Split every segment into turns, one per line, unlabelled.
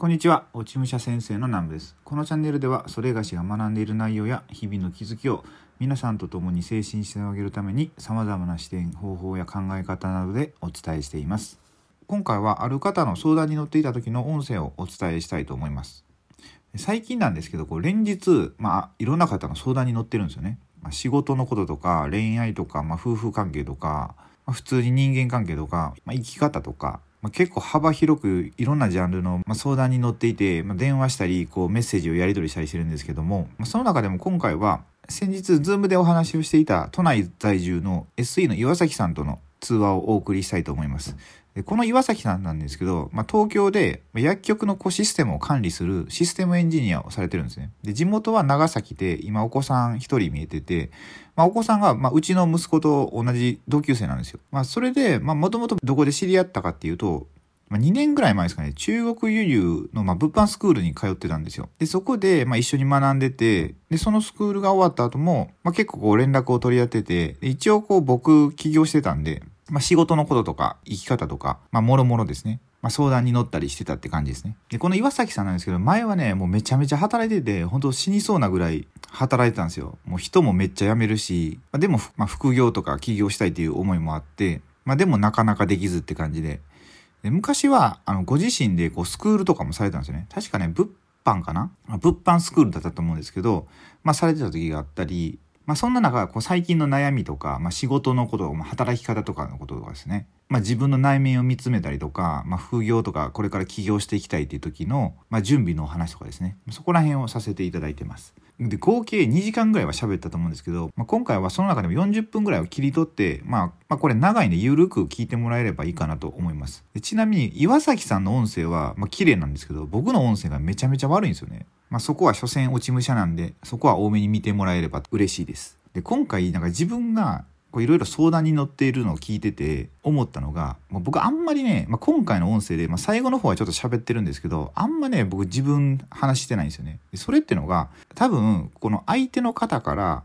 こんにちは、落ち武者先生の南部です。このチャンネルでは、それがしが学んでいる内容や日々の気づきを皆さんと共に精神してあげるために様々な視点、方法や考え方などでお伝えしています。今回はある方の相談に乗っていた時の音声をお伝えしたいと思います。最近なんですけど、こう連日、まあ、いろんな方の相談に乗ってるんですよね。まあ、仕事のこととか、恋愛とか、まあ、夫婦関係とか、まあ、普通に人間関係とか、まあ、生き方とか、まあ、結構幅広くいろんなジャンルの、まあ、相談に乗っていて、まあ、電話したりこうメッセージをやり取りしたりしてるんですけども、まあ、その中でも今回は先日 Zoom でお話をしていた都内在住の SE の岩崎さんとの通話をお送りしたいと思います。この岩崎さんなんですけど、まあ、東京で薬局のこうシステムを管理するシステムエンジニアをされてるんですね。で地元は長崎で今お子さん一人見えてて、まあ、お子さんが、まあ、うちの息子と同じ同級生なんですよ。まあ、それで、まあ、もともとどこで知り合ったかっていうと、ま、2年ぐらい前ですかね、中国輸入の、ま、物販スクールに通ってたんですよ。で、そこで、ま、一緒に学んでて、で、そのスクールが終わった後も、ま、結構こう連絡を取り合ってて、一応こう僕起業してたんで、まあ、仕事のこととか、生き方とか、まあ、もろもろですね。まあ、相談に乗ったりしてたって感じですね。で、この岩崎さんなんですけど、前はね、もうめちゃめちゃ働いてて、本当死にそうなぐらい働いてたんですよ。もう人もめっちゃ辞めるし、まあ、でも、まあ、副業とか起業したいっていう思いもあって、まあ、でもなかなかできずって感じで。で昔は、あの、ご自身でこう、スクールとかもされたんですよね。確かね、物販かな物販スクールだったと思うんですけど、まあ、されてた時があったり、まあ、そんな中、こう最近の悩みとか、まあ、仕事のこと、まあ、働き方とかのこととかですね。まあ、自分の内面を見つめたりとか、まあ、副業とか、これから起業していきたいっていう時の、まあ、準備のお話とかですね。そこら辺をさせていただいてます。で、合計2時間ぐらいは喋ったと思うんですけど、まあ、今回はその中でも40分ぐらいを切り取って、まあ、まあ、これ長いんでゆるく聞いてもらえればいいかなと思います。ちなみに、岩崎さんの音声は、まあ、綺麗なんですけど、僕の音声がめちゃめちゃ悪いんですよね。まあ、そこは所詮落ち武者なんで、そこは多めに見てもらえれば嬉しいです。で、今回、なんか自分が、いろいろ相談に乗っているのを聞いてて思ったのが、まあ、僕あんまりね、まあ、今回の音声で、まあ、最後の方はちょっと喋ってるんですけど、あんまね、僕自分話してないんですよね。それってのが、多分、この相手の方から、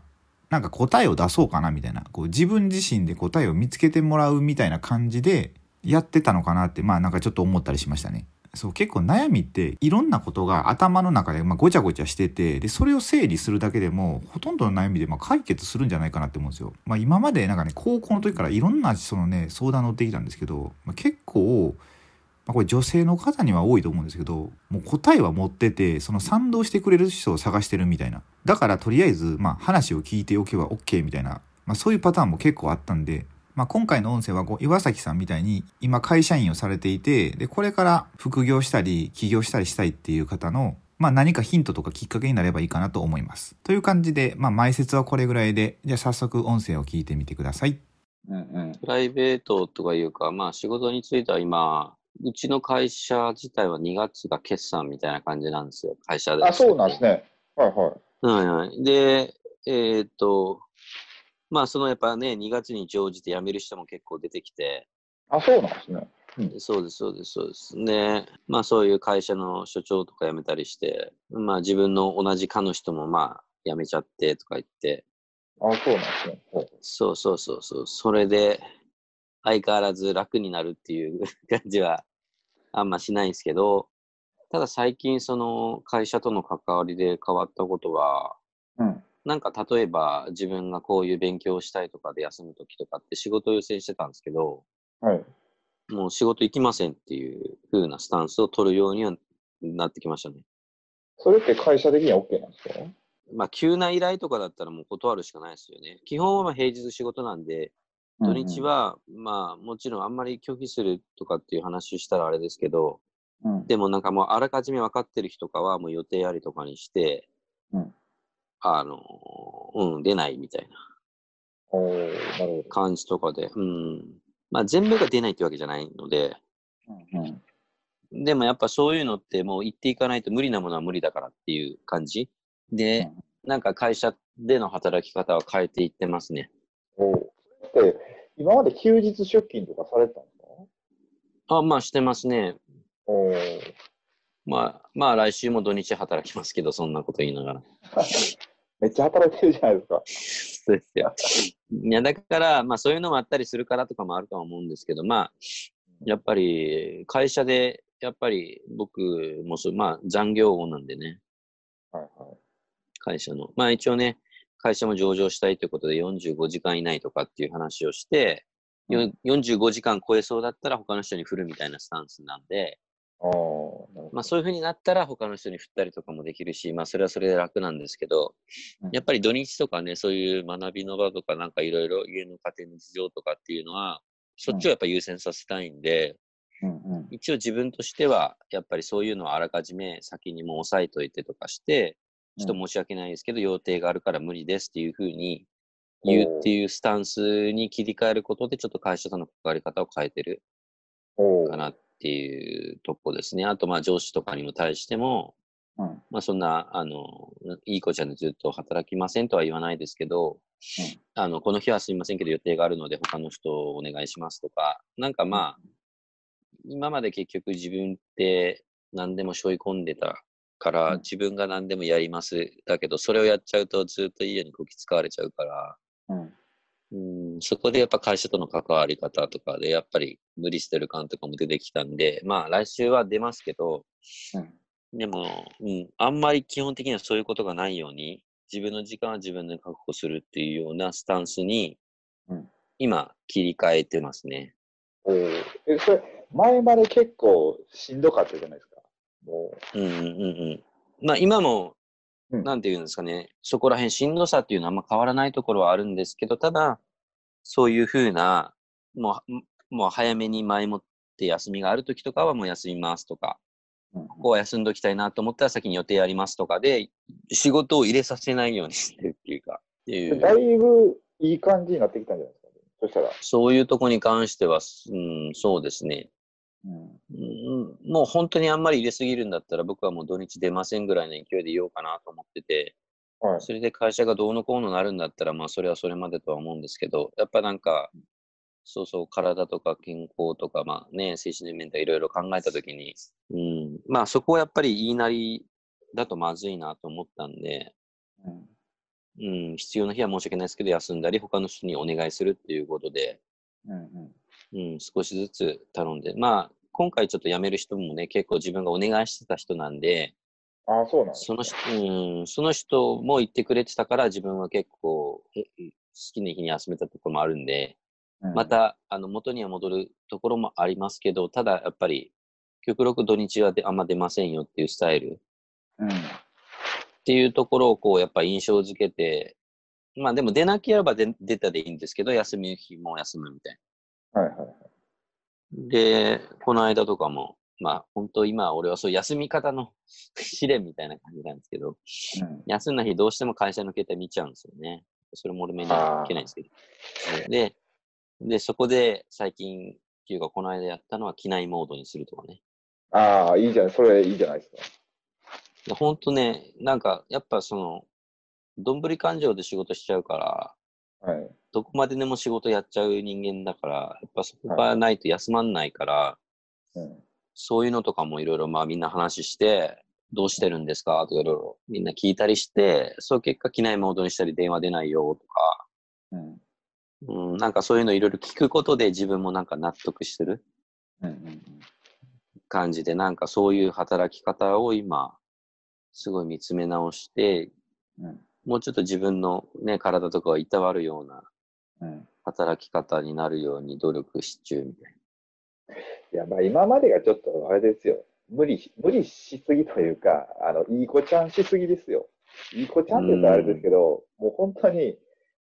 なんか答えを出そうかなみたいな、こう自分自身で答えを見つけてもらうみたいな感じでやってたのかなって、まあなんかちょっと思ったりしましたね。そう結構悩みっていろんなことが頭の中でまあごちゃごちゃしててでそれを整理するだけでもほとんどの悩みでま解決するんじゃないかなって思うんですよ。まあ、今までなんかね高校の時からいろんなそのね相談乗ってきたんですけど、まあ、結構、ま、これ女性の方には多いと思うんですけどもう答えは持っててその賛同してくれる人を探してるみたいなだからとりあえずま話を聞いておけば OK みたいな、ま、そういうパターンも結構あったんでまあ、今回の音声はこう岩崎さんみたいに今会社員をされていてでこれから副業したり起業したりしたいっていう方のまあ何かヒントとかきっかけになればいいかなと思います。という感じで、まあ前説はこれぐらいで、じゃあ早速音声を聞いてみてください。
うんうん。
プライベートとかいうか、まあ仕事については今、うちの会社自体は2月が決算みたいな感じなんですよ、会社で。
あ、そうなんですね。はいはい。
はいはい。で、えーっと、まあそのやっぱね、2月に乗じて辞める人も結構出てきて、
あ、そうなんですね。うん
そうです、そうです、そうです。で、まあそういう会社の所長とか辞めたりして、まあ自分の同じ課の人もまあ辞めちゃってとか言って、
あ、そうなんですね。はい
そうそうそうそう、それで相変わらず楽になるっていう 感じはあんましないんですけど、ただ最近その会社との関わりで変わったことは、
うん。
なんか例えば自分がこういう勉強をしたいとかで休むときとかって仕事を優先してたんですけど、
はい。
もう仕事行きませんっていう風なスタンスを取るようにはなってきましたね。
それって会社的には OK なんですか？
まあ急な依頼とかだったらもう断るしかないですよね。基本はまあ平日仕事なんで、土日、はまあもちろんあんまり拒否するとかっていう話したらあれですけど、
うんうん
でもなんかもうあらかじめ分かってる日とかはもう予定ありとかにして、
うん
あの、うん、出ないみたいな感じとかで、うん。まあ全部が出ないってわけじゃないので、
ど。うんうん。
でもやっぱそういうのってもう言っていかないと無理なものは無理だからっていう感じで、なんか会社での働き方は変えていってますね。
おーそれって、今まで休日出勤とかされてたんですか？
あ、まあしてますね。
おー
まあ、まあ来週も土日働きますけど、そんなこと言いながら。
めっちゃ働いてるじゃないですか。
そうですよ。いや、だから、まあそういうのもあったりするからとかもあるとは思うんですけど、まあ、やっぱり会社でやっぱり僕もそう、まあ残業王なんでね、
はいはい。
会社の。まあ一応ね、会社も上場したいということで45時間以内とかっていう話をして、よ45時間超えそうだったら他の人に振るみたいなスタンスなんで。まあそういうふうになったら他の人に振ったりとかもできるし、まあそれはそれで楽なんですけど、
うん。
やっぱり土日とかね、そういう学びの場とかなんかいろいろ家の家庭の事情とかっていうのは、そっちをやっぱ優先させたいんで、
うんうん。
一応自分としては、やっぱりそういうのをあらかじめ先にもう押さえといてとかして、ちょっと申し訳ないですけど、予定があるから無理ですっていうふうに言うっていうスタンスに切り替えることで、ちょっと会社との関わり方を変えてる
お
かなっていうとこですね。あと、まあ上司とかにも対しても、
うん。
まあそんな、あの、いい子ちゃんでずっと働きませんとは言わないですけど、
うん
あの、この日はすみませんけど予定があるので他の人をお願いしますとか、なんかまあ、今まで結局自分って何でも背負い込んでたから、
うん
自分が何でもやります。だけど、それをやっちゃうとずっと家にこき使われちゃうから、
うん。
うん、そこでやっぱ会社との関わり方とかで、やっぱり無理してる感とかも出てきたんで、まあ来週は出ますけど、
うん。
でも、うん、あんまり基本的にはそういうことがないように、自分の時間は自分で確保するっていうようなスタンスに、
うん
今、切り替えてますね。
おーえ、それ、前まで結構しんどかったじゃないですか。も
うんうんうんうん。まあ今も、
うん
なんていうんですかね、そこら辺しんどさっていうのはあんま変わらないところはあるんですけど、ただ、そういうふうな、もう、もう早めに前もって休みがある時とかはもう休みますとか、
う、うん。
ここは休んどきたいなと思ったら先に予定ありますとかで、仕事を入れさせないようにしてるっていうか、っていう。
だいぶいい感じになってきたんじゃないですか、そしたら。
そういうとこに関しては、うん、そうですね。
うん。
うん、もう本当にあんまり入れすぎるんだったら僕はもう土日出ませんぐらいの勢いでいようかなと思ってて、
はい。
それで会社がどうのこうのなるんだったら、まあそれはそれまでとは思うんですけど、やっぱなんか、そうそう、体とか健康とか、まあね、精神面とかいろいろ考えたときに、うん、まあそこはやっぱり言いなりだとまずいなと思ったんで、
うん。
うん、必要な日は申し訳ないですけど、休んだり、他の人にお願いするっていうことで、
うんうん。
うん、少しずつ頼んで、まあ、今回ちょっと辞める人もね、結構自分がお願いしてた人なんで、
ああ、そう
その人、うん、その人も言ってくれてたから、自分は結構、え好きな日に休めたところもあるんで、
うん。
ま、た、あの、元には戻るところもありますけど、ただ、やっぱり、極力土日はであんま出ませんよっていうスタイル。
うん。
っていうところを、こう、やっぱ印象づけて、まあでも出なければ出出たでいいんですけど、休みの日も休むみたいな。
はいはいはい。
で、この間とかも、まあ本当今俺はそう休み方の 試練みたいな感じなんですけど、
うん。
休んだ日どうしても会社の携帯見ちゃうんですよね。それも俺目にはいけないんですけど。で、で、そこで最近っていうかこの間やったのは機内モードにするとかね。
ああ、いいじゃない、それいいじゃないですか。
で本当ね、なんかやっぱその、どんぶり感情で仕事しちゃうから、
はい。
どこまででも仕事やっちゃう人間だから、やっぱそこがないと休まんないから、
うん。
そういうのとかもいろいろまあみんな話して、どうしてるんですか？とかいろいろみんな聞いたりして、そう結果機内モードにしたり電話出ないよとか、
うん。
うん、なんかそういうのいろいろ聞くことで自分もなんか納得してる感じで、なんかそういう働き方を今、すごい見つめ直して、
うん。
もうちょっと自分のね、体とかをいたわるような
うん。
働き方になるように努力し中みたい
いや、まあ今までがちょっとあれですよ。無理し、無理しすぎというか、あの、いい子ちゃんしすぎですよ。いい子ちゃんって言ったらあれですけど、もう本当に、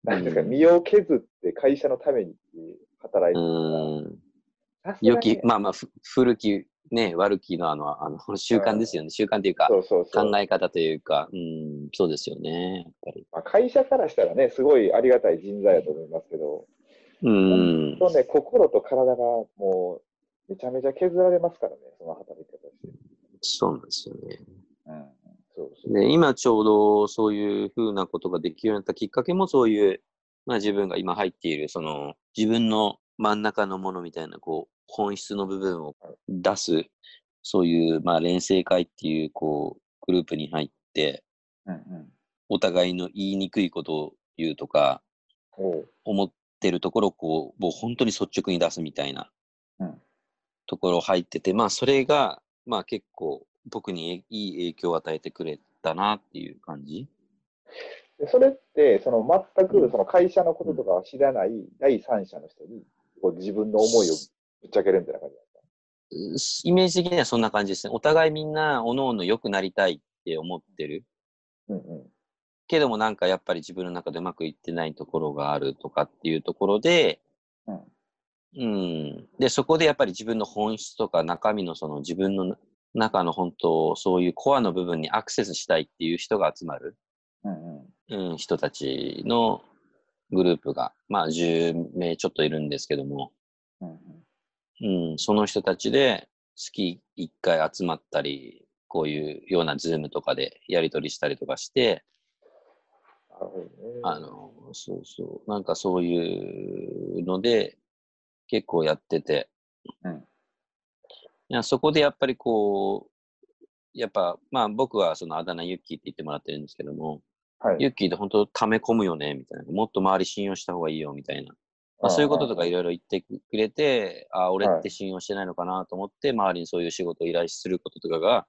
なんですか、
うん
身を削って会社のために働いて
な。
る
うん。き、まあまあ、ふ古き、ね、悪きのあの、あの、習慣ですよね。習慣というか、
そうそうそう
考え方というか、うん、そうですよね、やっぱり。
まあ、会社からしたらね、すごいありがたい人材だと思いますけど、
うん、
本当ね、心と体がもう、めちゃめちゃ削られますからね、その働き方して。
そうなんですよね。
うん。そうそう。
で、今ちょうどそういうふうなことができるようになったきっかけもそういう、まあ自分が今入っている、その自分の真ん中のものみたいな、こう、本質の部分を出す、そういう、まあ連成会っていう、こう、グループに入って、
うんうん。
お互いの言いにくいことを言うとか、思ってるところをこう、もう本当に率直に出すみたいな
うん
ところ入ってて、まあそれが、まあ結構僕にいい影響を与えてくれたなっていう感じ。
でそれって、その全くその会社のこととかは知らない第三者の人に、こう自分の思いをぶっちゃけるみたいな感じです
イメージ的にはそんな感じですね。お互いみんな、おのおの良くなりたいって思ってる。
か。うんうん。
けどもなんかやっぱり自分の中でうまくいってないところがあるとかっていうところで、
うん
うん。で、そこでやっぱり自分の本質とか中身のその自分の中の本当、そういうコアの部分にアクセスしたいっていう人が集まる、
うんうん。
うん、人たちのグループが、まあ10名ちょっといるんですけども、
うん、
その人たちで月1回集まったり、こういうようなズームとかでやり取りしたりとかして。あの、そうそう、なんかそういうので結構やってて、
うん
いやそこでやっぱりこう、やっぱ、まあ僕はそのあだ名ユッキーって言ってもらってるんですけども、
はい。
ユッキーって本当溜め込むよね、みたいな。もっと周り信用した方がいいよ、みたいな。まあ、そういうこととかいろいろ言ってくれて、あ俺って信用してないのかなと思って、周りにそういう仕事を依頼することとかが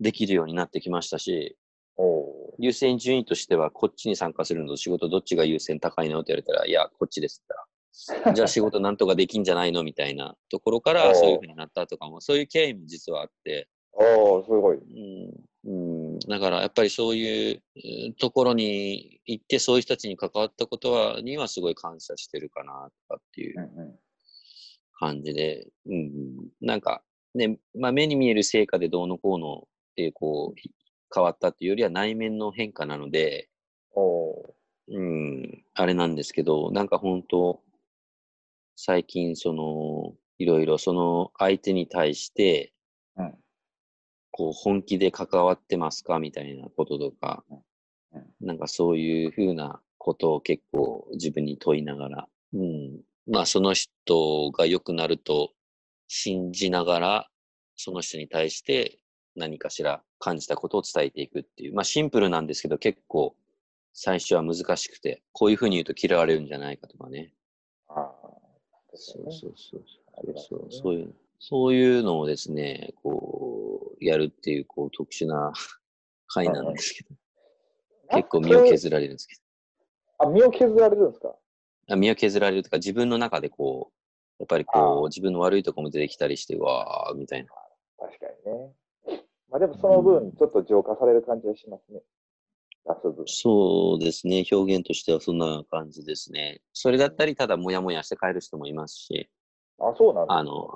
できるようになってきましたし、優先順位としては、こっちに参加するのと仕事どっちが優先高いのって言われたら、いや、こっちですって言ったら、じゃあ仕事なんとかできんじゃないのみたいなところか
お
ら、
ー。
そういうふうになったとかも、そういう経緯も実はあって、
おーすごい。
うん、うん、だからやっぱりそういうところに行って、そういう人たちに関わったことは、にはすごい感謝してるかな、とかっていう。感じで、うん、なんかね、まあ目に見える成果でどうのこうのってこう変わったっていうよりは内面の変化なので、
お
うん、あれなんですけど、なんか本当、最近その、いろいろその相手に対して、こう本気で関わってますかみたいなこととか、
うん。
なんかそういうふうなことを結構自分に問いながら、うん、まあその人が良くなると信じながら、その人に対して何かしら感じたことを伝えていくっていう、まあシンプルなんですけど結構最初は難しくて、こういうふうに言うと嫌われるんじゃないかとかね。
ああ。です
そうそうそう。そうそういう、そういうのをですね、こう、やるっていう、こう、特殊な 回なんですけど、結構身を削られるんですけ
あ、身を削られるんですか？
ど、あ身を削られるというか、自分の中でこう、やっぱり
あ
こう、自分の悪いところも出てきたりして、うわー、みたいな。
確かにね。まあでもその分、ちょっと浄化される感じはしますね。
そうですね、表現としてはそんな感じですね。それだったり、ただもやもやして帰る人もいますし、
あ、そうなんです
あの、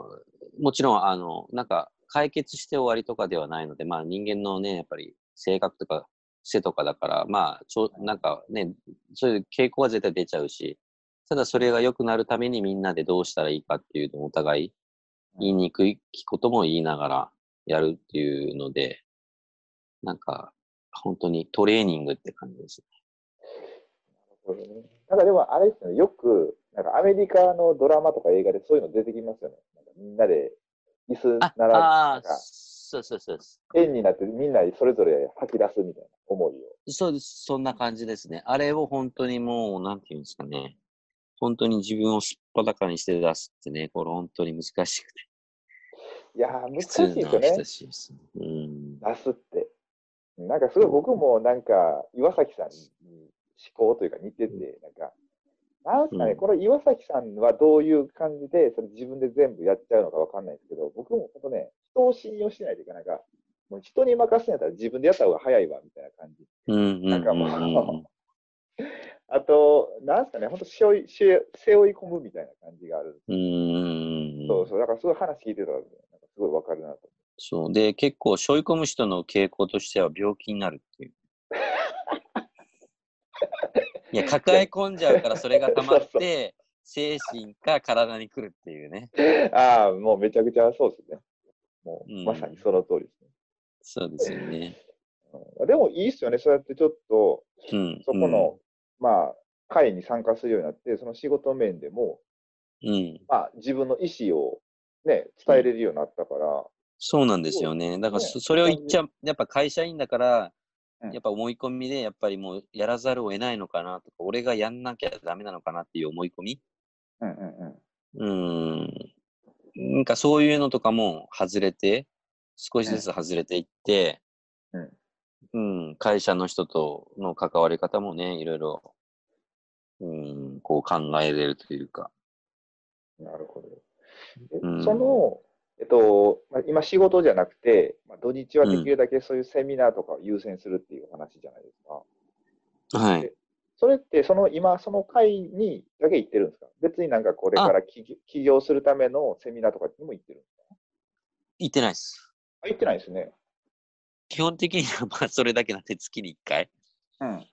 もちろん、あの、なんか、解決して終わりとかではないので、まあ人間のね、やっぱり性格とか癖とかだから、まあ、ちょなんかね、そういう傾向は絶対出ちゃうし、ただそれが良くなるためにみんなでどうしたらいいかっていうのをお互い言いにくいことも言いながらやるっていうので、なんか、本当にトレーニングって感じです
なるほどね。なんかでもあれですよね、よく、なんかアメリカのドラマとか映画でそういうの出てきますよね。なんかみんなで椅子
あ、
並べ
ああそうそうそう。
円になってみんなそれぞれ吐き出すみたいな思いを。
そうです。そんな感じですね。あれを本当にもう、なんていうんですかね。本当に自分をすっぱだかにして出すってね、これ本当に難しくて。
いやー、難
普
しい
通
ですよね
の人。たちですね。うん。
出すって。なんかすごい僕もなんか岩崎さんに思考というか似てて、なんか、なんすかね、
うん
この岩崎さんはどういう感じで、それ自分で全部やっちゃうのかわかんないですけど、僕も本当ね、人を信用しないといけないから、もう人に任せんやったら自分でやった方が早いわ、みたいな感じ。
うんうんうん
なんかも
う
あと、なんすかね、本当背負い、背背負い込むみたいな感じがある。
うん。うん。
そうそう、だからすごい話聞いてたら、なんかすごいわかるなと。
そう。で、結構、背負い込む人の傾向としては病気になるっていう。いや、抱え込んじゃうから、それが溜まって、精神か体に来るっていうね。
ああ、もうめちゃくちゃそうですね。もう、
うん
まさにその通りですね。
そうですよね。
うんでもいいっすよね、そうやってちょっと、
うん。
そこの、まあ、会に参加するようになって、その仕事面でも、
うん。
まあ、自分の意思をね、伝えれるようになったから、
そうなんですよね。だから
ね
そ、それを言っちゃ、やっぱ会社員だから、
うん
やっぱ思い込みで、やっぱりもうやらざるを得ないのかなとか、俺がやんなきゃダメなのかなっていう思い込み？
うんうんうん。
うーん。なんかそういうのとかも外れて、少しずつ外れていって、うん、会社の人との関わり方もね、いろいろ、うん、こう考えれるというか。
なるほど。え
うん
その、えっと、まあ、今仕事じゃなくて、まあ、土日はできるだけそういうセミナーとかを優先するっていう話じゃないですか。
はい。
それって、その今、その会にだけ行ってるんですか？別になんかこれから起業するためのセミナーとかにも行ってるんですか？
行ってないです。
あ、行ってないですね。
基本的にはまあそれだけなんで月に1回
うん。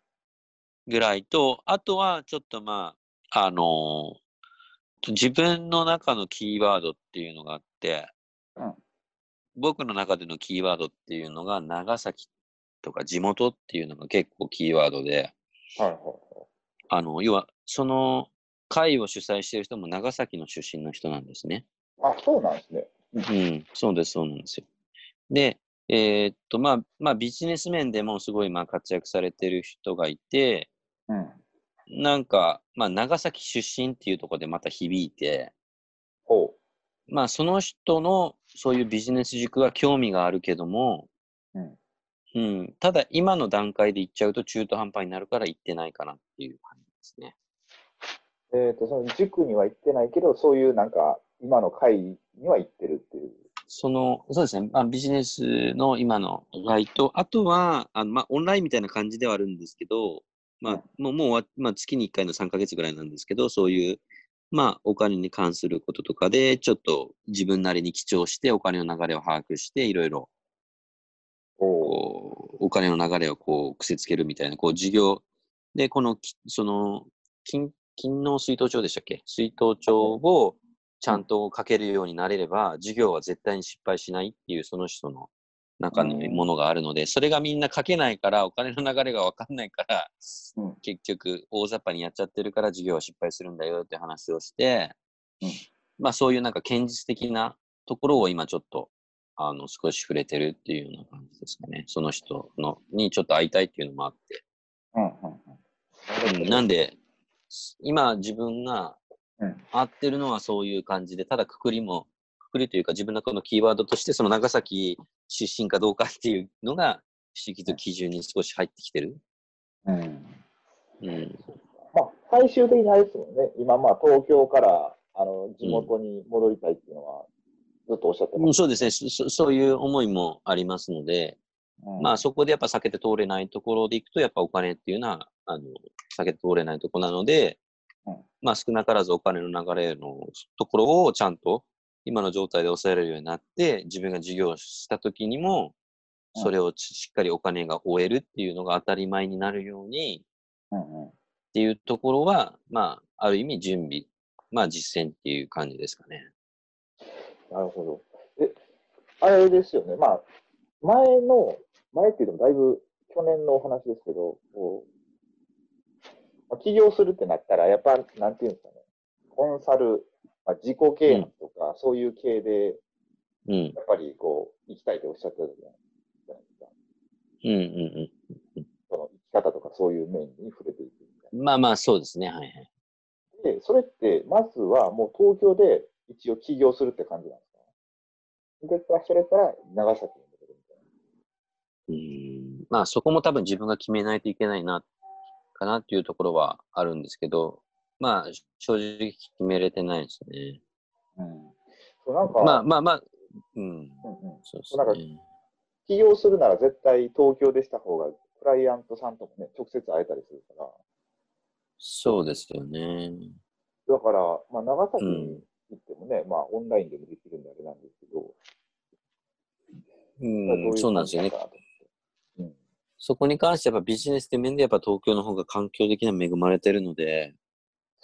ぐらいと、あとはちょっとまあ、あのー自分の中のキーワードっていうのがあって、
うん
僕の中でのキーワードっていうのが長崎とか地元っていうのが結構キーワードで、
はいはい
あの、要はその会を主催している人も長崎の出身の人なんですね。
はい。あ、そうなんですね。
うん、そうです、そうなんですよ。で、えーっと、まあ、まあ、ビジネス面でもすごい、まあ、活躍されてる人がいて、
うん。
なんか、まあ、長崎出身っていうところでまた響いて、
ほ
まあ、その人のそういうビジネス軸は興味があるけども、
うん
うん、ただ、今の段階で行っちゃうと中途半端になるから行ってないかなっていう感じですね。
う。えっ、と、その塾には行ってないけど、そういうなんか、今の会には行ってるっていう。
その、そうですね、まあ、ビジネスの今のガイと、あとは、あのまあ、オンラインみたいな感じではあるんですけど、まあ、もう、もうまあ、月に1回の3ヶ月ぐらいなんですけど、そういう、まあ、お金に関することとかで、ちょっと自分なりに記帳して、お金の流れを把握して、いろいろ、
お、
金の流れをこう、癖つけるみたいな、こう、授業。で、この、その、金、金の水筒帳でしたっけ？水筒帳をちゃんと書けるようになれれば、授業は絶対に失敗しないっていう、その人の中のものがあるので、それがみんな書けないから、お金の流れがわかんないから、
うん
結局、大雑把にやっちゃってるから、授業は失敗するんだよって話をして、
うん
まあ、そういうなんか現実的なところを今ちょっと、あの、少し触れてるっていうような感じですかね。その人の、にちょっと会いたいっていうのもあって。
うんうんうん。
うん、なんで、今自分が
うん
合ってるのはそういう感じで、ただくくりも、くくりというか自分の中のキーワードとして、その長崎出身かどうかっていうのが、不思議と基準に少し入ってきてる。
うん。
うん。
まあ、最終的にあれですもんね。今、まあ、東京から、あの、地元に戻りたいっていうのは、ずっとおっしゃってます。
うんそうですねそそ。そういう思いもありますので、
うん
まあそこでやっぱ避けて通れないところでいくと、やっぱお金っていうのは、あの、避けて通れないところなので、
うん
まあ少なからずお金の流れのところをちゃんと今の状態で抑えれるようになって、自分が事業した時にも、
うん
それをしっかりお金が追えるっていうのが当たり前になるようにっていうところは、まあ、ある意味準備、まあ実践っていう感じですかね。
なるほど。え、あれですよね。まあ、前の、前っていうのもだいぶ去年のお話ですけど、こうまあ、起業するってなったら、やっぱ、なんていうんですかね、コンサル、まあ、自己啓発とか、そういう系で、
うん。
やっぱりこう、生きたいっておっしゃってたじゃないですか。
うんうん
その生き方とかそういう面に触れていくみたい
うん。まあまあそうですね。はいはい。
な。で、それって、まずはもう東京で一応起業するって感じなんですか？で、それから長崎に戻るみたいな。
うんまあそこも多分自分が決めないといけないな、かなっていうところはあるんですけど、まあ正直決めれてないですね。
うん。そうなんか、
まあまあまあ、うん、
うんうん、
そうです
なんか
ね。
起業するなら絶対東京でした方が、クライアントさんともね、直接会えたりするから。
そうですよね。
だから、まあ、長崎
うん
に行ってもね、まあ、オンラインでもできるんであれなんですけど、
うん、そうなんですよね
ど。ういう感じなのかなと思って
そこに関してやっぱビジネスって面でやっぱ東京の方が環境的には恵まれてるので、
うん、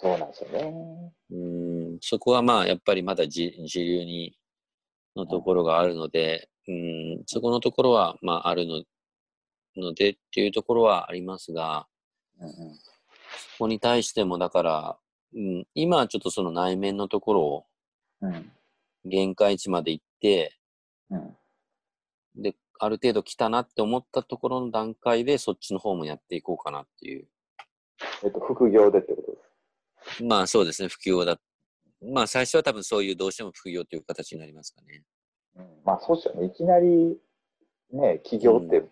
そうなんですよね。
うん、そこはまあやっぱりまだ自自由にのところがあるので、うん、そこのところはまああるののでっていうところはありますが、
うんうん
そこに対してもだから、うん、今はちょっとその内面のところを
うん
限界値まで行って、
うん
で、ある程度来たなって思ったところの段階でそっちの方もやっていこうかなっていう。
えっと、副業でってことです。
まあそうですね、不況だまあ最初は多分そういうどうしても副業という形になりますかね。
うん、まあそうですよね。いきなり、ね、起業って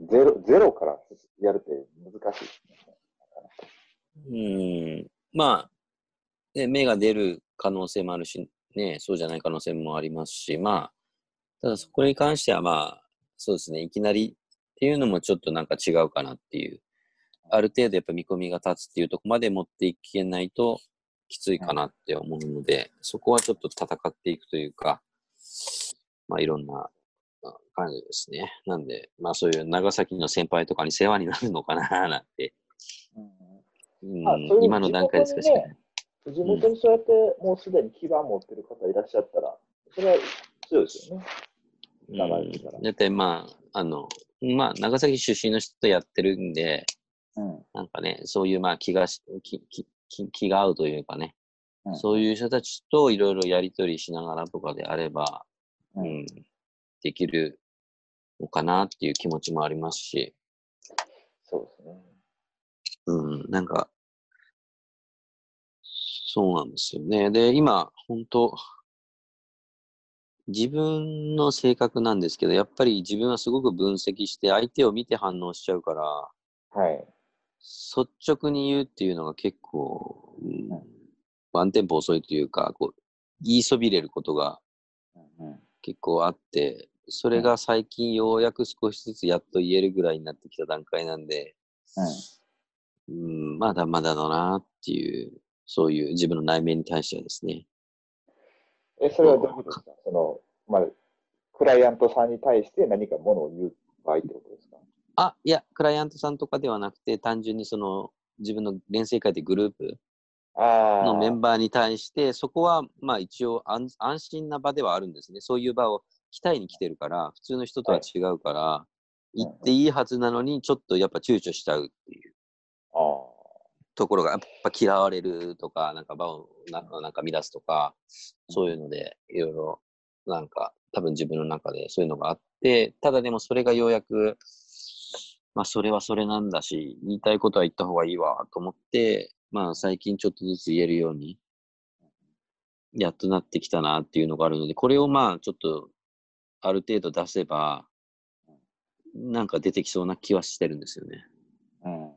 ゼロ、ゼロからやるって難しいです
ね。うん。まあ、ね、芽が出る可能性もあるし、ね、そうじゃない可能性もありますし、まあ、ただそこに関してはまあ、そうですね、いきなりっていうのもちょっとなんか違うかなっていう。ある程度やっぱ見込みが立つっていうとこまで持っていけないときついかなって思うので、そこはちょっと戦っていくというか、まあいろんな感じですね。なんで、まあそういう長崎の先輩とかに世話になるのかななんて、うん、今の段階ですかしかない。
地元にそうやってもうすでに基盤持ってる方いらっしゃったら、それは強いですよね。
長いから。だってまあ、あの、まあ、長崎出身の人とやってるんで、うん、なんかね、そういうまあ気がし気気気が合うというかね、うん、そういう人たちといろいろやりとりしながらとかであれば、うん、できるのかなっていう気持ちもありますし。
そうですね。
うん、なんか、そうなんですよね。で、今、本当自分の性格なんですけど、やっぱり自分はすごく分析して相手を見て反応しちゃうから、
はい。
率直に言うっていうのが結構、うん、ワンテンポ遅いというか、こう、言いそびれることが結構あって、それが最近ようやく少しずつやっと言えるぐらいになってきた段階なんで、うん、まだまだだなっていう、そういう自分の内面に対してはですね。
え、それはどういうことですか？その、まあ、クライアントさんに対して何かものを言う場合ってことですか？
あ、いや、クライアントさんとかではなくて、単純にその、自分の連成会でグループのメンバーに対して、そこは、まあ一応安安心な場ではあるんですね。そういう場を期待に来てるから、普通の人とは違うから、はい、行っていいはずなのに、ちょっとやっぱ躊躇しちゃうっていう。ところが、やっぱ嫌われるとか、なんか場をななんか乱すとか、そういうので、いろいろ、なんか、多分自分の中でそういうのがあって、ただでもそれがようやく、まあ、それはそれなんだし、言いたいことは言った方がいいわ、と思って、まあ、最近ちょっとずつ言えるように、やっとなってきたなっていうのがあるので、これをまあ、ちょっと、ある程度出せば、なんか出てきそうな気はしてるんですよね。
うん。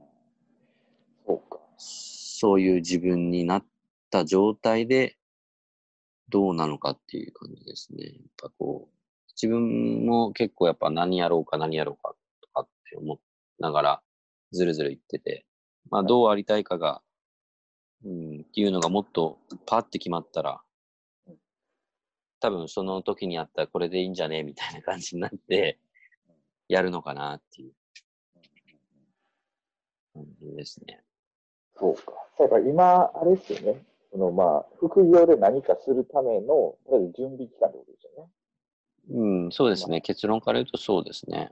そうか。
そういう自分になった状態でどうなのかっていう感じですね。やっぱこう、自分も結構やっぱ何やろうか何やろうかとかって思いながらずるずる言ってて、まあどうありたいかが、うん、っていうのがもっとパッて決まったら、多分その時にあったらこれでいいんじゃねみたいな感じになって、やるのかなっていう感じですね。
そうか。だから今、あれですよね。そのまあ、副業で何かするための、とりあえず準備期間ってことですよね。
うん、そうですね。結論から言うとそうですね。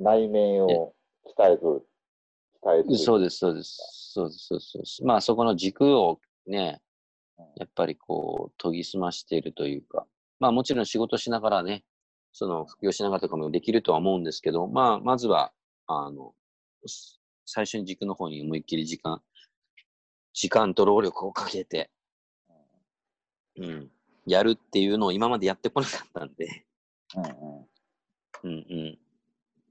内面を鍛える。
鍛える。そうです、そうです。そうです、そうです。まあ、そこの軸をね、やっぱりこう、研ぎ澄ましているというか、まあもちろん仕事しながらね、その副業しながらとかもできるとは思うんですけど、まあ、まずは、あの、最初に軸の方に思いっきり時間時間と労力をかけて、うん、やるっていうのを今までやってこなかったんで、うんうん、うんうん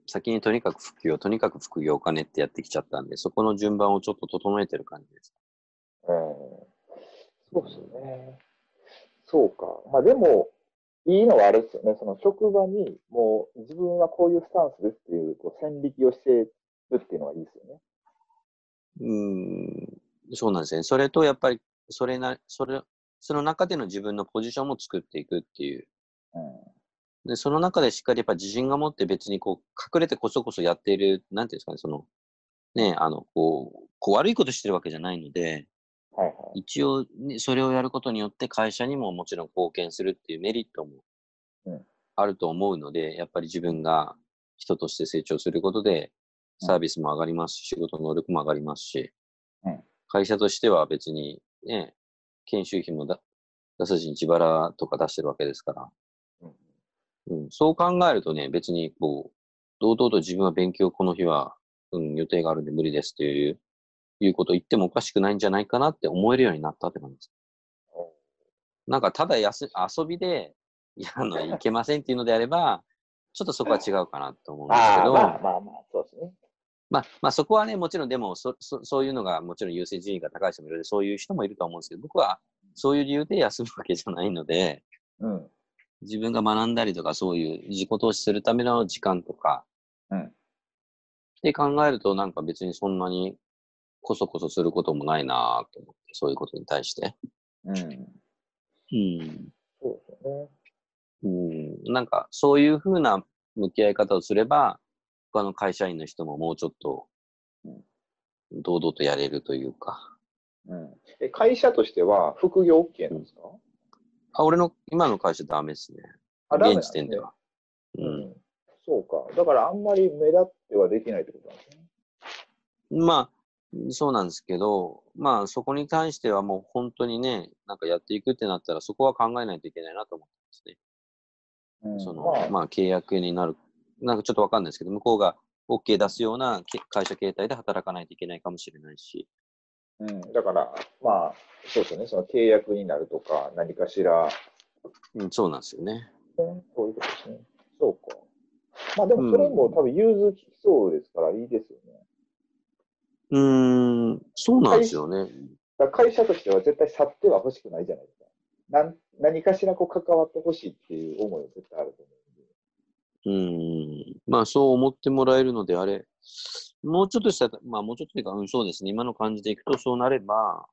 先にとにかく副業、とにかく副業お金ってやってきちゃったんで、そこの順番をちょっと整えてる感じです。
うん、そうですね。そうか。まあでも、いいのはあれですよね。その職場にもう自分はこういうスタンスですっていうこう線引きをしてるっていうのはいいですよね。
うん。そうなんですね。それと、やっぱり、それな、それ、その中での自分のポジションも作っていくっていう。うん、で、その中でしっかりやっぱ自信が持って別にこう、隠れてこそこそやっている、なんていうんですかね、その、ね、あの、こう、こう悪いことしてるわけじゃないので、はいはい、一応、ね、それをやることによって会社にももちろん貢献するっていうメリットもあると思うので、やっぱり自分が人として成長することで、サービスも上がりますし、仕事の能力も上がりますし、うん、会社としては別にね、研修費もだ出さずに自腹とか出してるわけですから、うん、そう考えるとね、別にこう、堂々と自分は勉強この日は、うん、予定があるんで無理ですっていう、いうことを言ってもおかしくないんじゃないかなって思えるようになったって感じです。なんかただやす遊びで、いや、あの、いけませんっていうのであれば、ちょっとそこは違うかなと思うんですけど、
まあまあまあ、そうですね。
まあ、まあそこはね、もちろんでもそそ、そういうのがもちろん優先順位が高い人もいるので、そういう人もいると思うんですけど、僕はそういう理由で休むわけじゃないので、
うん。
自分が学んだりとか、そういう自己投資するための時間とか、
うん
って考えると、なんか別にそんなにこそこそすることもないなと思って、そういうことに対して。
うん。
うん。
そうですよね。
うん。なんか、そういうふうな向き合い方をすれば、他の会社員の人ももうちょっと
うん、
堂々とやれるというか。
うん。え、会社としては副業 OK なんですか、
あ、俺の今の会社ダメですね。
あ、
現時点では。う。
うんん。そうか。だからあんまり目立ってはできないってことなんですね。
まあ、そうなんですけど、まあそこに対してはもう本当にね、なんかやっていくってなったらそこは考えないといけないなと思ってますね。
うん、
その、
まあ、
まあ契約になる、なんかちょっとわかんないですけど、向こうが OK 出すようなけ会社形態で働かないといけないかもしれないし。
うん。だから、まあ、そうですよね。その契約になるとか、何かしら、
うん、そうなんですよね。
ね、そういうことですね。そうか。まあでもそれも多分融通きそうですからいいですよね。
うーん、そうなんですよね。
だから会社としては絶対去っては欲しくないじゃないですか。なん何かしらこう関わってほしいっていう思いは絶対あると思
うーん、まあそう思ってもらえるのであれ、もうちょっとしたら、まあもうちょっとというか、うん、そうですね。今の感じでいくとそうなれば、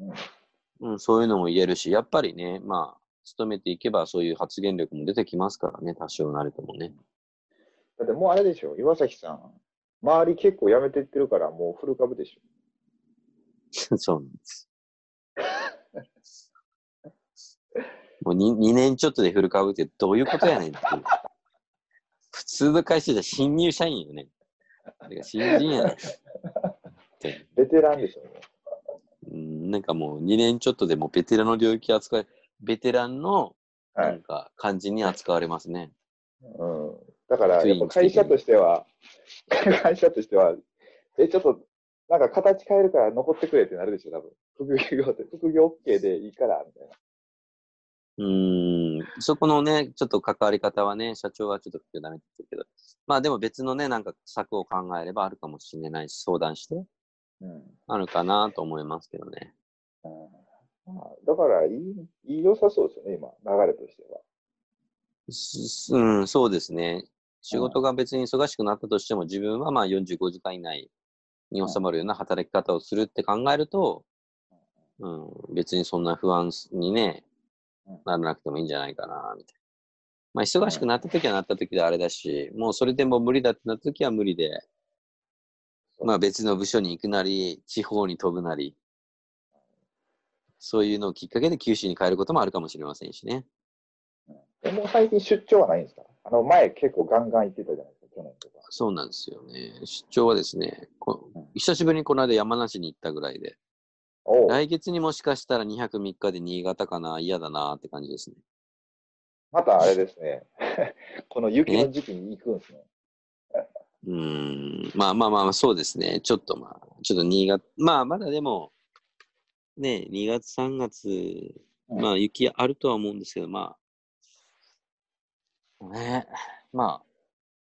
うんで。
うん、そういうのも言えるし、やっぱりね、まあ、勤めていけばそういう発言力も出てきますからね、多少なりともね。
だってもうあれでしょ、岩崎さん、周り結構辞めてってるからもうフル株でしょ。
そうなんです。もう 2, 2年ちょっとでフル株ってどういうことやねんっていう。普通の会社じゃ新入社員よね。だから新人やねんって。
ベテランでしょ、も
うん、なんかもう2年ちょっとでもうベテランの領域扱い、ベテランのないん。か感じに扱われますね。
うん。だから、会社としては、会社としては、え、ちょっと、なんか形変えるから残ってくれってなるでしょ、多分。副業で、副業 OK でいいから、みたいな。
うーん、そこのね、ちょっと関わり方はね、社長はちょっとダメって言ってるけど、まあでも別のね、なんか策を考えればあるかもしれないし、相談して、
うん。
あるかなと思いますけどね。
うんまあ、だからいい、いい良さそうですよね、今、流れとしては。
すうん、そうですね。仕事が別に忙しくなったとしても、自分はまあ45時間以内に収まるような働き方をするって考えると、うん、別にそんな不安にね
うん、
ならなくてもいいんじゃないかな、みたいな。まあ、忙しくなった時はなった時であれだし、もうそれでも無理だってなった時は無理で、まあ別の部署に行くなり、地方に飛ぶなり、そういうのをきっかけで九州に帰ることもあるかもしれませんしね。
でもう最近出張はないんですか？あの、前結構ガンガン行ってたじゃないですか、去年とか。
そうなんですよね。出張はですね、こ
うん
久しぶりにこの間山梨に行ったぐらいで、来月にもしかしたら2泊3日で新潟かな、嫌だなって感じですね。
またあれですね。この雪の時期に行くんですね。
うーん、まあまあまあ、そうですね。ちょっとまあ、ちょっと新潟、まあまだでも、ね、2月3月、
うん
まあ雪あるとは思うんですけど、まあ、ね、ま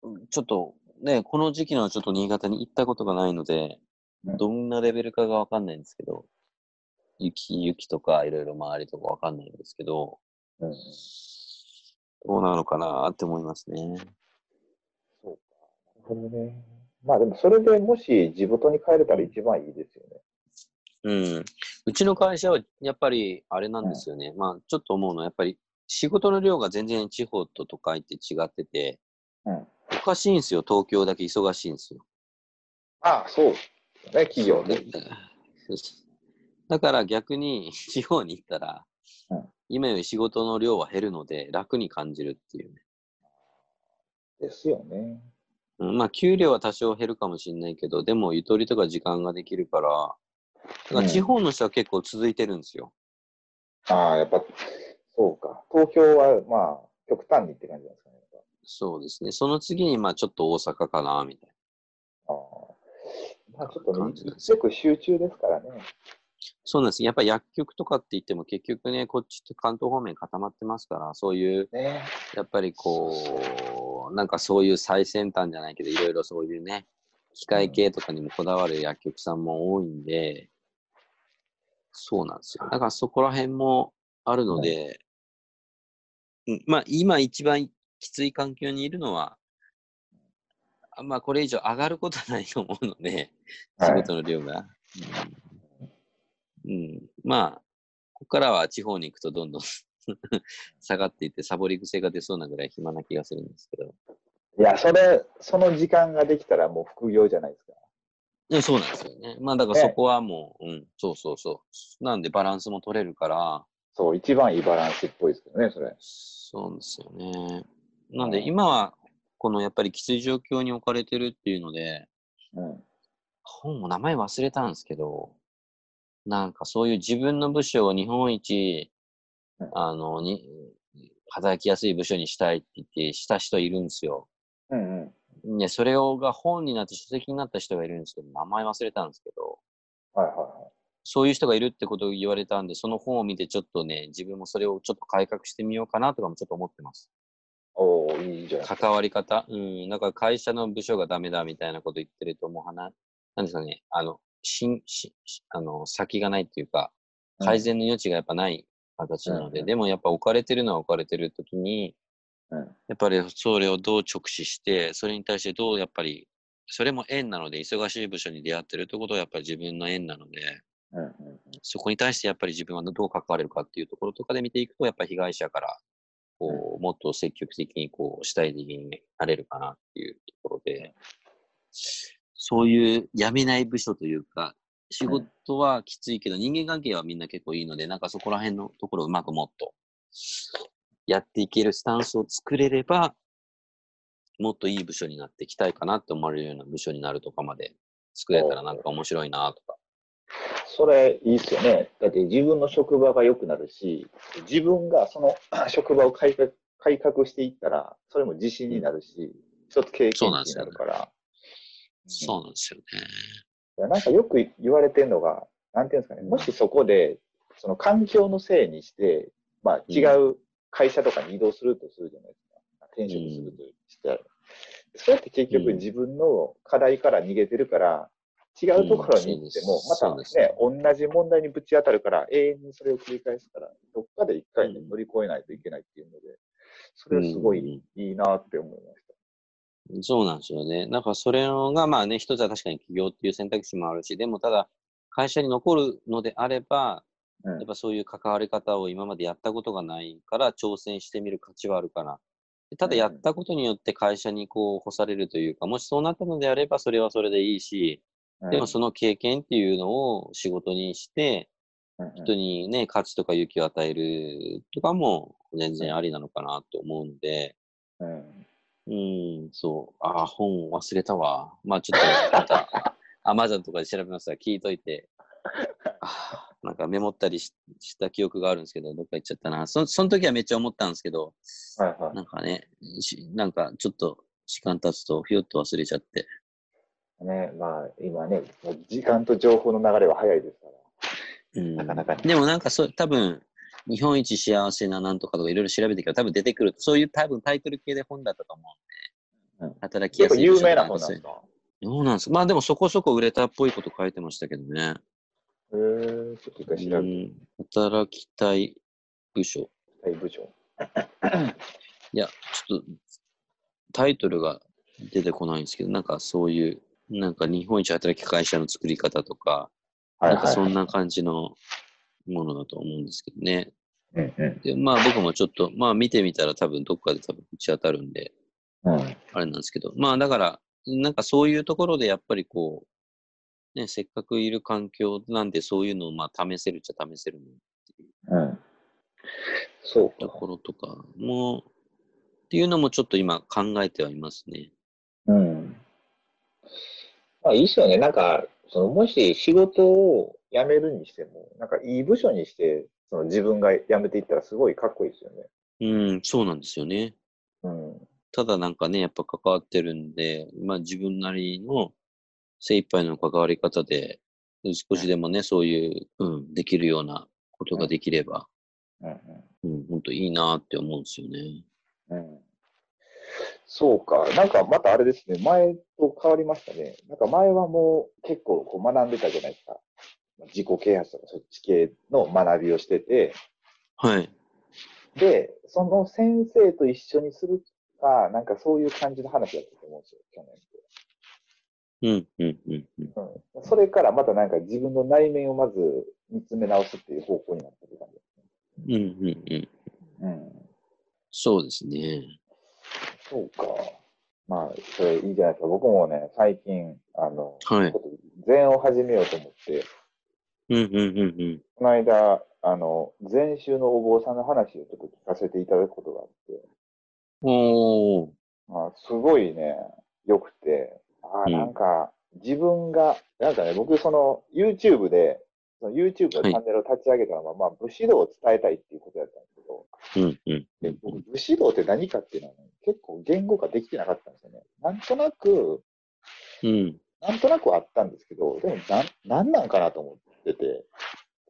あ、ちょっとね、この時期のちょっと新潟に行ったことがないので、
うん
どんなレベルかがわかんないんですけど、雪、雪とかいろいろ周りとかわかんないんですけど、
うん。
どうなのかな？って思いますね。
そうか。なるほどね。まあでもそれでもし地元に帰れたら一番いいですよね。
うん。うちの会社はやっぱりあれなんですよね。まあちょっと思うのはやっぱり仕事の量が全然地方と都会って違ってて、
うん。
おかしいんですよ。東京だけ忙しいんですよ。
ああ、そうね、企業
で
で。
だから逆に 地方に行ったら、
うん
今より仕事の量は減るので楽に感じるっていうね。
ですよね。
うんまあ給料は多少減るかもしれないけど、でもゆとりとか時間ができるから、だから地方の人は結構続いてるんですよ。
ああ、やっぱ、そうか。東京は、まあ、極端にって感じなんですかね。
そうですね。その次にまあちょっと大阪かな、みたいな。
ぱああ。まあちょっとね、一着集中ですからね。
そうなんです。やっぱり薬局とかって言っても結局ね、こっちって関東方面固まってますから、そういう、
ね。
やっぱりこう、なんかそういう最先端じゃないけど、いろいろそういうね、機械系とかにもこだわる薬局さんも多いんで、そうなんですよ。だからそこら辺もあるので、うんまあ今一番きつい環境にいるのは、あまあこれ以上上がることはないと思うので、仕
はい
事の量が。うん、うんまあ、ここからは地方に行くとどんどん 下がっていって、サボり癖が出そうなぐらい暇な気がするんですけど。
いや、それ、その時間ができたらもう副業じゃないですか。
そうなんですよね。まあだから
ね
そこはもう、うん、そうそうそう。なんでバランスも取れるから、
そう、一番いいバランスっぽいですけどね、それ。
そうですよね。なんで
うん
今は、このやっぱりきつい状況に置かれてるっていうので、
うん。
本も名前忘れたんですけど、なんかそういう自分の部署を日本一
うん、
あの、に、働きやすい部署にしたいって言って、した人いるんですよ。
うんうん。
ね、それをが本になって書籍になった人がいるんですけど、名前忘れたんですけど、
はいはいは
そういう人がいるってことを言われたんで、その本を見てちょっとね、自分もそれをちょっと改革してみようかなとかもちょっと思ってます。
おおいいじゃない。
関わり方。うん。だから会社の部署がダメだみたいなこと言ってると、もう話、なんですかね、あの、しん、し、しあの、先がないっていうか、改善の余地がやっぱない形なので、
うん。
でもやっぱ置かれてるのは置かれてるときに、
うん。
やっぱりそれをどう直視して、それに対してどうやっぱり、それも縁なので、忙しい部署に出会ってるってことはやっぱり自分の縁なので、
うんうん
そこに対してやっぱり自分はどう関われるかっていうところとかで見ていくと、やっぱり被害者から、こう、もっと積極的にこう、主体的になれるかなっていうところで、そういう辞めない部署というか、仕事はきついけど、人間関係はみんな結構いいので、なんかそこら辺のところをうまくもっとやっていけるスタンスを作れれば、もっといい部署になっていきたいかなって思われるような部署になるとかまで作れたらなんか面白いなとか。
それいいっすよね。だって自分の職場が良くなるし、自分がその 職場を改革改革していったら、それも自信になるし、一つ経験値になるから。
そうなんですよね。
いやなんかよく言われてるのが、なんていうんですかね、もしそこで、その環境のせいにして、まあ違う会社とかに移動するとするじゃないですか。転職するとして。それって結局
うん。
自分の課題から逃げてるから、違うところに行っても
うん、
またね、同じ問題にぶち当たるから、永遠にそれを繰り返すから、どっかで一回乗り越えないといけないっていうので、それはすごいいいなって思いまし
そうなんですよね。なんかそれがまあね、一つは確かに起業っていう選択肢もあるし、でもただ会社に残るのであれば、
た。うん
やっぱそういう関わり方を今までやったことがないから挑戦してみる価値はあるかな。でただ
うん
やったことによって会社にこう干されるというか、もしそうなったのであればそれはそれでいいし、でもその経験っていうのを仕事にして、人にね、価値とか勇気を与えるとかも全然ありなのかなと思うので、
うん
うん、そう。あ、本忘れたわ。まあちょっと、また、アマゾンとかで調べますから聞いといて、あなんかメモったりしした記憶があるんですけど、どっか行っちゃったな。そその時はめっちゃ思ったんですけど、
はいはい。
なんかね、しなんかちょっと時間経つとひよっと忘れちゃって。
ね、まあ今ね、時間と情報の流れは早いですから。
うん、
なかなかね
でもなんかそう、多分日本一幸せななんとかとかいろいろ調べてから多分出てくる。そういう多分タイトル系で本だったと思うんで、
うん
働きやすい
有名な本なんですか？
どうなんですか？まあでもそこそこ売れたっぽいこと書いてましたけどね。
へえちょっと一回調べて
うん働きたい部署。
みたい部長。
いや、ちょっとタイトルが出てこないんですけど、なんかそういう、なんか日本一働き会社の作り方とか、
はい
なんかそん
はい。
な感じのものだと思うんですけどね。
うんうん
で、まあ僕もちょっと、まあ見てみたら多分どっかで多分打ち当たるんで、
うん
あれなんですけど、まあだから、なんかそういうところでやっぱりこう、ね、せっかくいる環境なんでそういうのをまあ試せるっちゃ試せる
うん。そうか。
ところとかも、っていうのもちょっと今考えてはいますね。
うん。まあいいっすよね。なんか、そのもし仕事を辞めるにしても、なんかいい部署にして、その自分が辞めていったらすごいかっこいいですよね。
うん、そうなんですよね。
うん。
ただなんかね、やっぱ関わってるんで、まあ自分なりの精一杯の関わり方で少しでもね、そういう、うん、できるようなことができれば、
うん
うん、本当いいなって思うんですよね。
うんうん。そうか。なんかまたあれですね。前と変わりましたね。なんか前はもう結構こう学んでたじゃないですか。自己啓発とかそっち系の学びをしてて、
はい。
で、その先生と一緒にするか、なんかそういう感じの話だったと思うんですよ、去年って。
うん、うん、うん、うん。
うん、それからまたなんか自分の内面をまず見つめ直すっていう方向になったって感じです
うん、うん、うん。
ね。うん。
そうですね。
そうか。まあ、それいいじゃないですか。僕もね、最近、あの、
はい
ちょっと禅を始めようと思って、
うん、うん、うん、うん。
この間、あの、禅宗のお坊さんの話をちょっと聞かせていただくことがあって、
おー。
まあ、すごいね、良くて、ああ、
うん
なんか、自分が、なんかね、僕、その、YouTube で、その YouTube のチャンネルを立ち上げたのは、まあ、武士道を伝えたいっていうことだったんですけど、
うん、うん。
で僕、武士道って何かっていうのは、ね、結構言語化できてなかったんですよね。なんとなく、
うん、
なんとなくはあったんですけど、でもなん、なんなんかなと思ってて、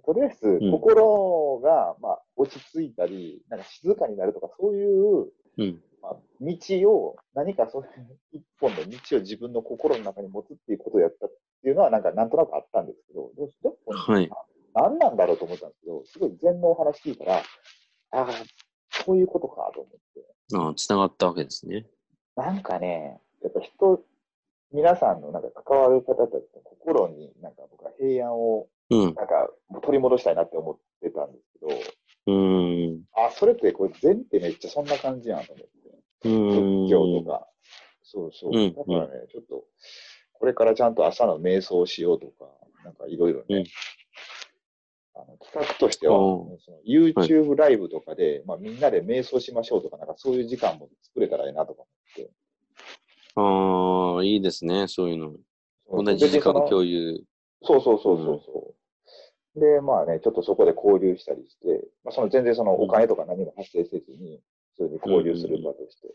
とりあえず
ん
心が、まあ、落ち着いたり、なんか静かになるとか、そういう、
うん。
まあ、道を、何かそういう一本の道を自分の心の中に持つっていうことをやったっていうのは、なんかなんとなくあったんですけど、でもでも
はい。
何なんだろうと思ったんですけど、すごい禅のお話聞いたら、ああ、そういうことかと思って。
ああ、つながったわけですね。
なんかね、やっぱ人、皆さんのなんか関わる方たちの心に、なんか僕は平安を
うん、
なんか取り戻したいなって思ってたんですけど、
うん、
あ、それってこれ禅ってめっちゃそんな感じやなと思って。
うん。
仏教とか。そうそう。
うん
だからね、ちょっと、これからちゃんと朝の瞑想をしようとか、なんかいろいろね、
うん
あの企画としては、
お
その YouTube ライブとかで、まあ、みんなで瞑想しましょうとか、なんかそういう時間も作れたらいいなとか思って。
ああ、いいですね、そういうの。同じ時間共有。
そうそうそうそうそう。で、まあね、ちょっとそこで交流したりして、まあ、その全然そのお金とか何も発生せずに、それで交流する場として。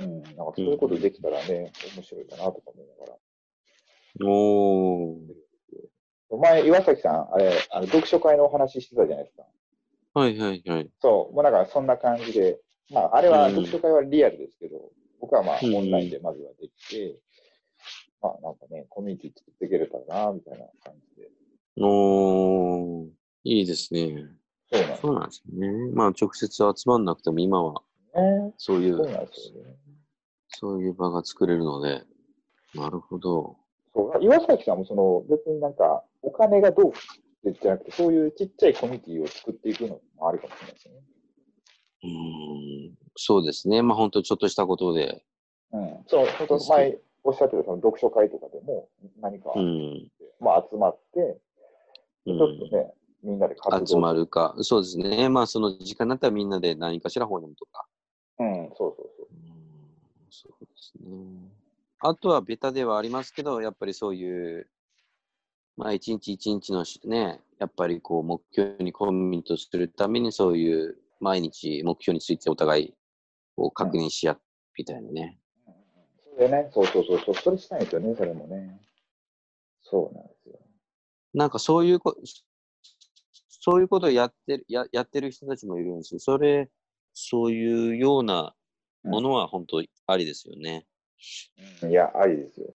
うん、なんかそういうことできたらね、面白いかなとか思いながら。
おー。
前、岩崎さん、あれ、あの読書会のお話ししてたじゃないですか。
はいはいはい。
そう、もうなんかそんな感じで、まあ、あれは
うん
読書会はリアルですけど、僕はまあ、
うん
オンラインでまずはできて、まあ、なんかね、コミュニティ作っていけれたらな、みたいな感じで。
おー。いいですね。
そうなんです
ね。まあ直接集まんなくても今は
ね。
そういう、
そう
いう場が作れるので。なるほど。
そう、岩崎さんもその、別になんか、お金がどうってじゃなくて、そういうちっちゃいコミュニティを作っていくのもあるかもしれないですよね。
うーん。そうですね。まあ本当ちょっとしたことで。
うん。その、本当前おっしゃってたその読書会とかでも、何か、
うん。
まあ集まって、ち
う
ょっと
ん、
ね、みんなで
集まるか。そうですね。まあその時間になったらみんなで何かしら本読むとか。
うん、そうそうそう。
うんそうですね。あとはベタではありますけど、やっぱりそういう、まあ一日一日のしね、やっぱりこう目標にコミットするためにそういう毎日目標についてお互いこう確認し合うみたいなね。
それね、そうそうそうそう、それしたいんですよね、それもね。そうなんですよ。
なんかそういうこ、そういうことをやってる、ややってる人たちもいるんですよ。それ、そういうようなものは本当ありですよね。
うんいや、ありですよ。